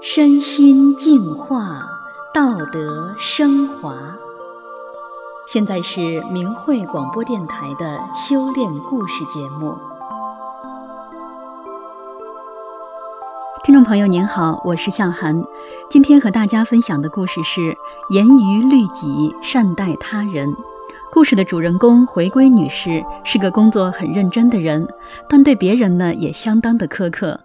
身心净化，道德升华。现在是明慧广播电台的修炼故事节目。听众朋友您好，我是向涵，今天和大家分享的故事是“严于律己，善待他人”。故事的主人公回归女士是个工作很认真的人，但对别人呢也相当的苛刻。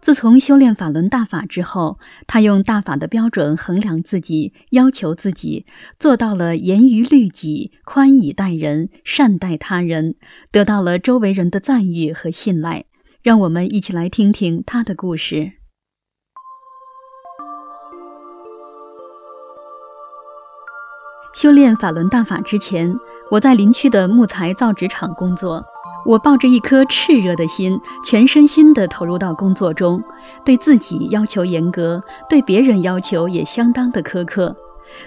自从修炼法轮大法之后，他用大法的标准衡量自己，要求自己，做到了严于律己、宽以待人、善待他人，得到了周围人的赞誉和信赖。让我们一起来听听他的故事。修炼法轮大法之前，我在林区的木材造纸厂工作。我抱着一颗炽热的心，全身心地投入到工作中，对自己要求严格，对别人要求也相当的苛刻，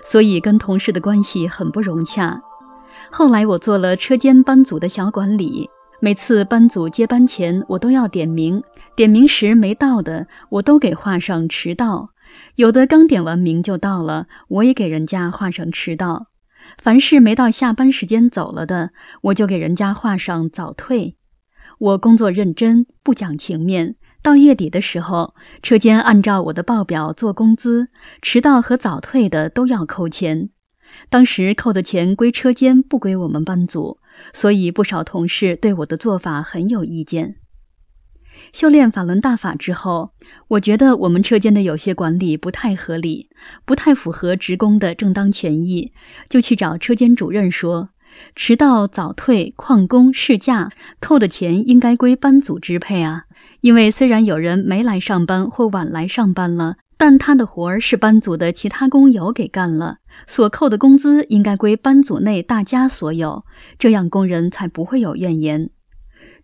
所以跟同事的关系很不融洽。后来我做了车间班组的小管理，每次班组接班前，我都要点名，点名时没到的，我都给画上迟到；有的刚点完名就到了，我也给人家画上迟到。凡是没到下班时间走了的，我就给人家画上早退。我工作认真，不讲情面。到月底的时候，车间按照我的报表做工资，迟到和早退的都要扣钱。当时扣的钱归车间，不归我们班组，所以不少同事对我的做法很有意见。修炼法轮大法之后，我觉得我们车间的有些管理不太合理，不太符合职工的正当权益，就去找车间主任说：迟到、早退、旷工、事假扣的钱应该归班组支配啊！因为虽然有人没来上班或晚来上班了，但他的活儿是班组的其他工友给干了，所扣的工资应该归班组内大家所有，这样工人才不会有怨言。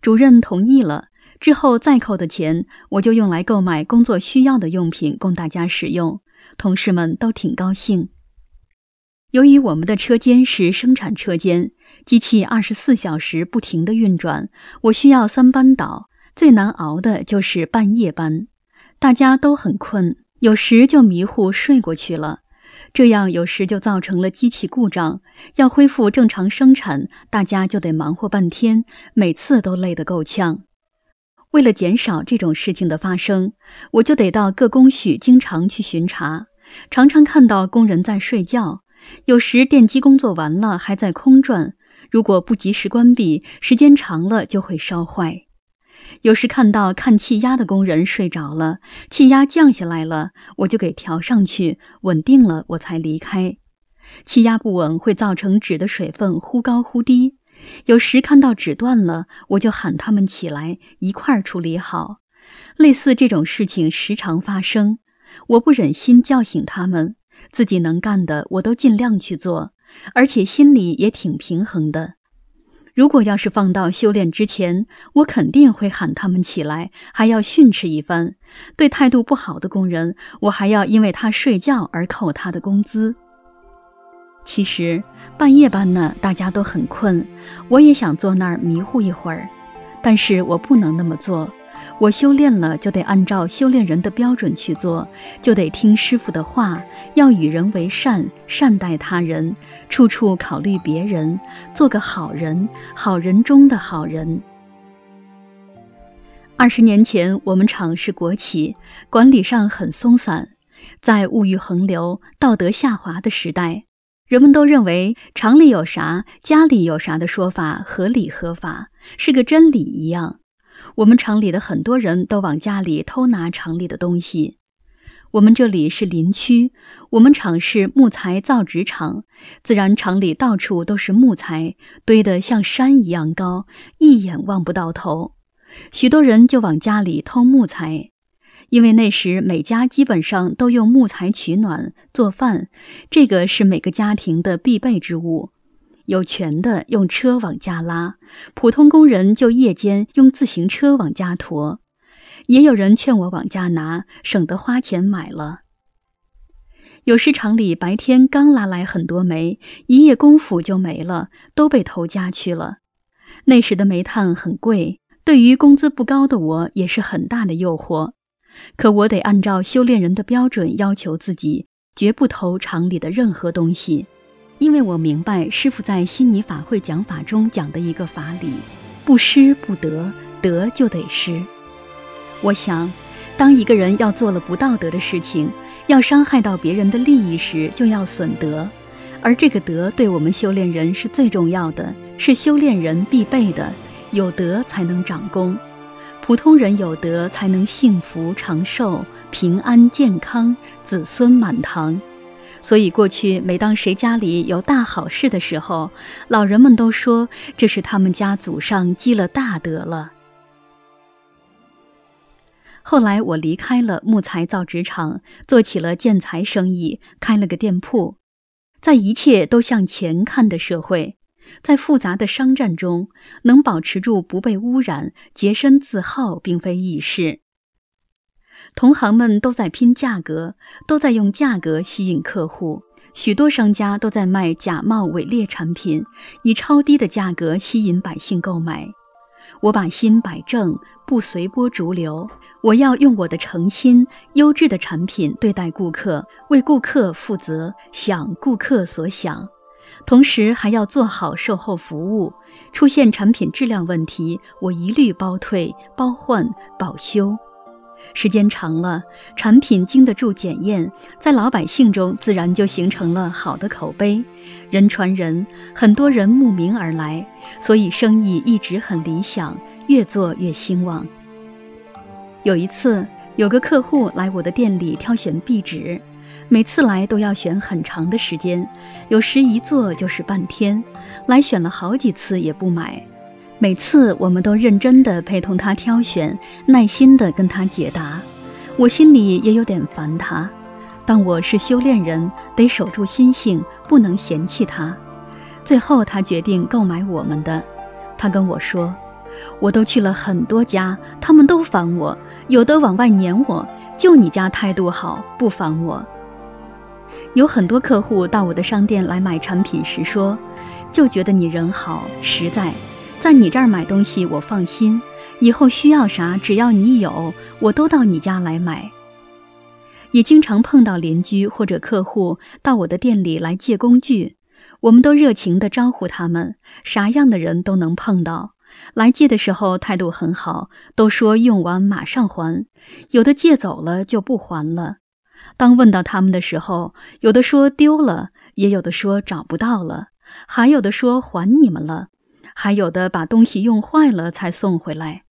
主任同意了。之后再扣的钱，我就用来购买工作需要的用品供大家使用，同事们都挺高兴。由于我们的车间是生产车间，机器二十四小时不停地运转，我需要三班倒，最难熬的就是半夜班，大家都很困，有时就迷糊睡过去了，这样有时就造成了机器故障，要恢复正常生产，大家就得忙活半天，每次都累得够呛。为了减少这种事情的发生，我就得到各工序经常去巡查，常常看到工人在睡觉，有时电机工作完了还在空转，如果不及时关闭，时间长了就会烧坏。有时看到看气压的工人睡着了，气压降下来了，我就给调上去，稳定了我才离开。气压不稳会造成纸的水分忽高忽低。有时看到纸断了，我就喊他们起来一块儿处理好。类似这种事情时常发生，我不忍心叫醒他们，自己能干的我都尽量去做，而且心里也挺平衡的。如果要是放到修炼之前，我肯定会喊他们起来，还要训斥一番。对态度不好的工人，我还要因为他睡觉而扣他的工资。其实半夜班呢，大家都很困，我也想坐那儿迷糊一会儿，但是我不能那么做。我修炼了，就得按照修炼人的标准去做，就得听师傅的话，要与人为善，善待他人，处处考虑别人，做个好人，好人中的好人。二十年前，我们厂是国企，管理上很松散，在物欲横流、道德下滑的时代。人们都认为厂里有啥，家里有啥的说法合理合法，是个真理一样。我们厂里的很多人都往家里偷拿厂里的东西。我们这里是林区，我们厂是木材造纸厂，自然厂里到处都是木材，堆得像山一样高，一眼望不到头。许多人就往家里偷木材。因为那时每家基本上都用木材取暖做饭，这个是每个家庭的必备之物。有权的用车往家拉，普通工人就夜间用自行车往家驮。也有人劝我往家拿，省得花钱买了。有时厂里白天刚拉来很多煤，一夜功夫就没了，都被偷家去了。那时的煤炭很贵，对于工资不高的我也是很大的诱惑。可我得按照修炼人的标准要求自己，绝不投常理的任何东西，因为我明白师傅在悉尼法会讲法中讲的一个法理：不失不得，得就得失。我想，当一个人要做了不道德的事情，要伤害到别人的利益时，就要损德。而这个德对我们修炼人是最重要的，是修炼人必备的。有德才能长功，普通人有德才能幸福长寿、平安健康、子孙满堂。所以过去每当谁家里有大好事的时候，老人们都说这是他们家祖上积了大德了。后来我离开了木材造纸厂，做起了建材生意，开了个店铺。在一切都向钱看的社会，在复杂的商战中，能保持住不被污染、洁身自好，并非易事。同行们都在拼价格，都在用价格吸引客户。许多商家都在卖假冒伪劣产品，以超低的价格吸引百姓购买。我把心摆正，不随波逐流。我要用我的诚心、优质的产品对待顾客，为顾客负责，想顾客所想，同时还要做好售后服务。出现产品质量问题，我一律包退、包换、保修。时间长了，产品经得住检验，在老百姓中自然就形成了好的口碑。人传人，很多人慕名而来，所以生意一直很理想，越做越兴旺。有一次，有个客户来我的店里挑选壁纸，每次来都要选很长的时间，有时一坐就是半天，来选了好几次也不买。每次我们都认真地陪同他挑选，耐心地跟他解答。我心里也有点烦他，但我是修炼人，得守住心性，不能嫌弃他。最后他决定购买我们的。他跟我说：“我都去了很多家，他们都烦我，有的往外撵我，就你家态度好，不烦我。”有很多客户到我的商店来买产品时说：“就觉得你人好，实在。”在你这儿买东西，我放心。以后需要啥，只要你有，我都到你家来买。也经常碰到邻居或者客户到我的店里来借工具，我们都热情地招呼他们。啥样的人都能碰到，来借的时候态度很好，都说用完马上还。有的借走了就不还了。当问到他们的时候，有的说丢了，也有的说找不到了，还有的说还你们了。还有的把东西用坏了才送回来，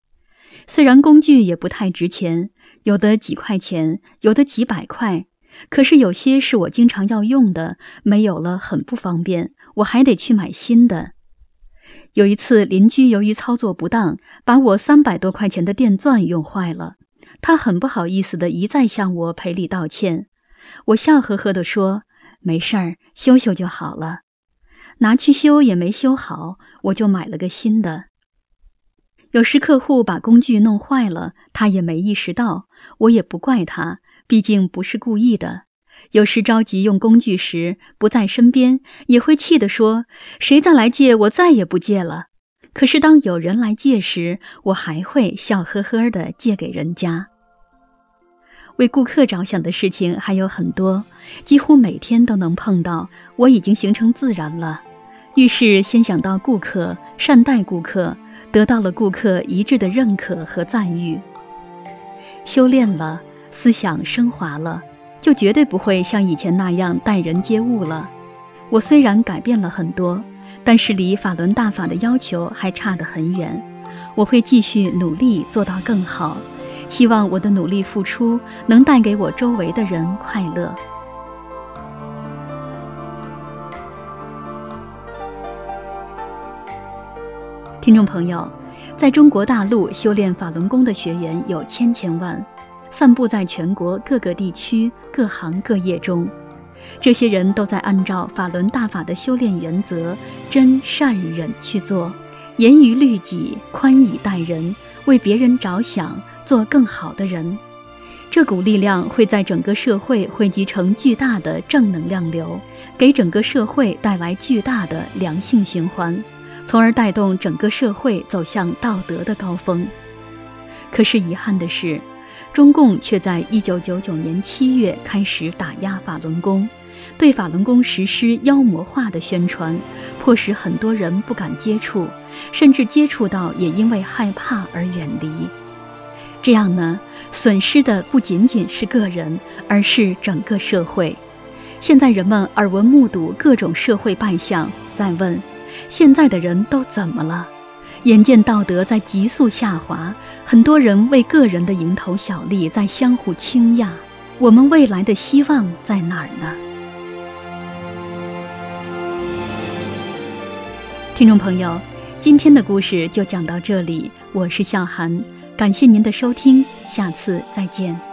虽然工具也不太值钱，有的几块钱，有的几百块，可是有些是我经常要用的，没有了很不方便，我还得去买新的。有一次，邻居由于操作不当，把我三百多块钱的电钻用坏了，他很不好意思的一再向我赔礼道歉，我笑呵呵地说：“没事儿，修修就好了。”拿去修也没修好，我就买了个新的。有时客户把工具弄坏了，他也没意识到，我也不怪他，毕竟不是故意的。有时着急用工具时不在身边，也会气得说：“谁再来借，我再也不借了。”可是当有人来借时，我还会笑呵呵的借给人家。为顾客着想的事情还有很多，几乎每天都能碰到，我已经形成自然了。遇事先想到顾客，善待顾客，得到了顾客一致的认可和赞誉。修炼了，思想升华了，就绝对不会像以前那样待人接物了。我虽然改变了很多，但是离法轮大法的要求还差得很远。我会继续努力做到更好，希望我的努力付出能带给我周围的人快乐。听众朋友，在中国大陆修炼法轮功的学员有千千万，散布在全国各个地区、各行各业中。这些人都在按照法轮大法的修炼原则，真善忍去做，严于律己，宽以待人，为别人着想，做更好的人。这股力量会在整个社会汇集成巨大的正能量流，给整个社会带来巨大的良性循环。从而带动整个社会走向道德的高峰。可是遗憾的是，中共却在一九九九年七月开始打压法轮功，对法轮功实施妖魔化的宣传，迫使很多人不敢接触，甚至接触到也因为害怕而远离。这样呢，损失的不仅仅是个人，而是整个社会。现在人们耳闻目睹各种社会败相，在问：现在的人都怎么了？眼见道德在急速下滑，很多人为个人的蝇头小利在相互倾轧。我们未来的希望在哪儿呢？听众朋友，今天的故事就讲到这里，我是向涵，感谢您的收听，下次再见。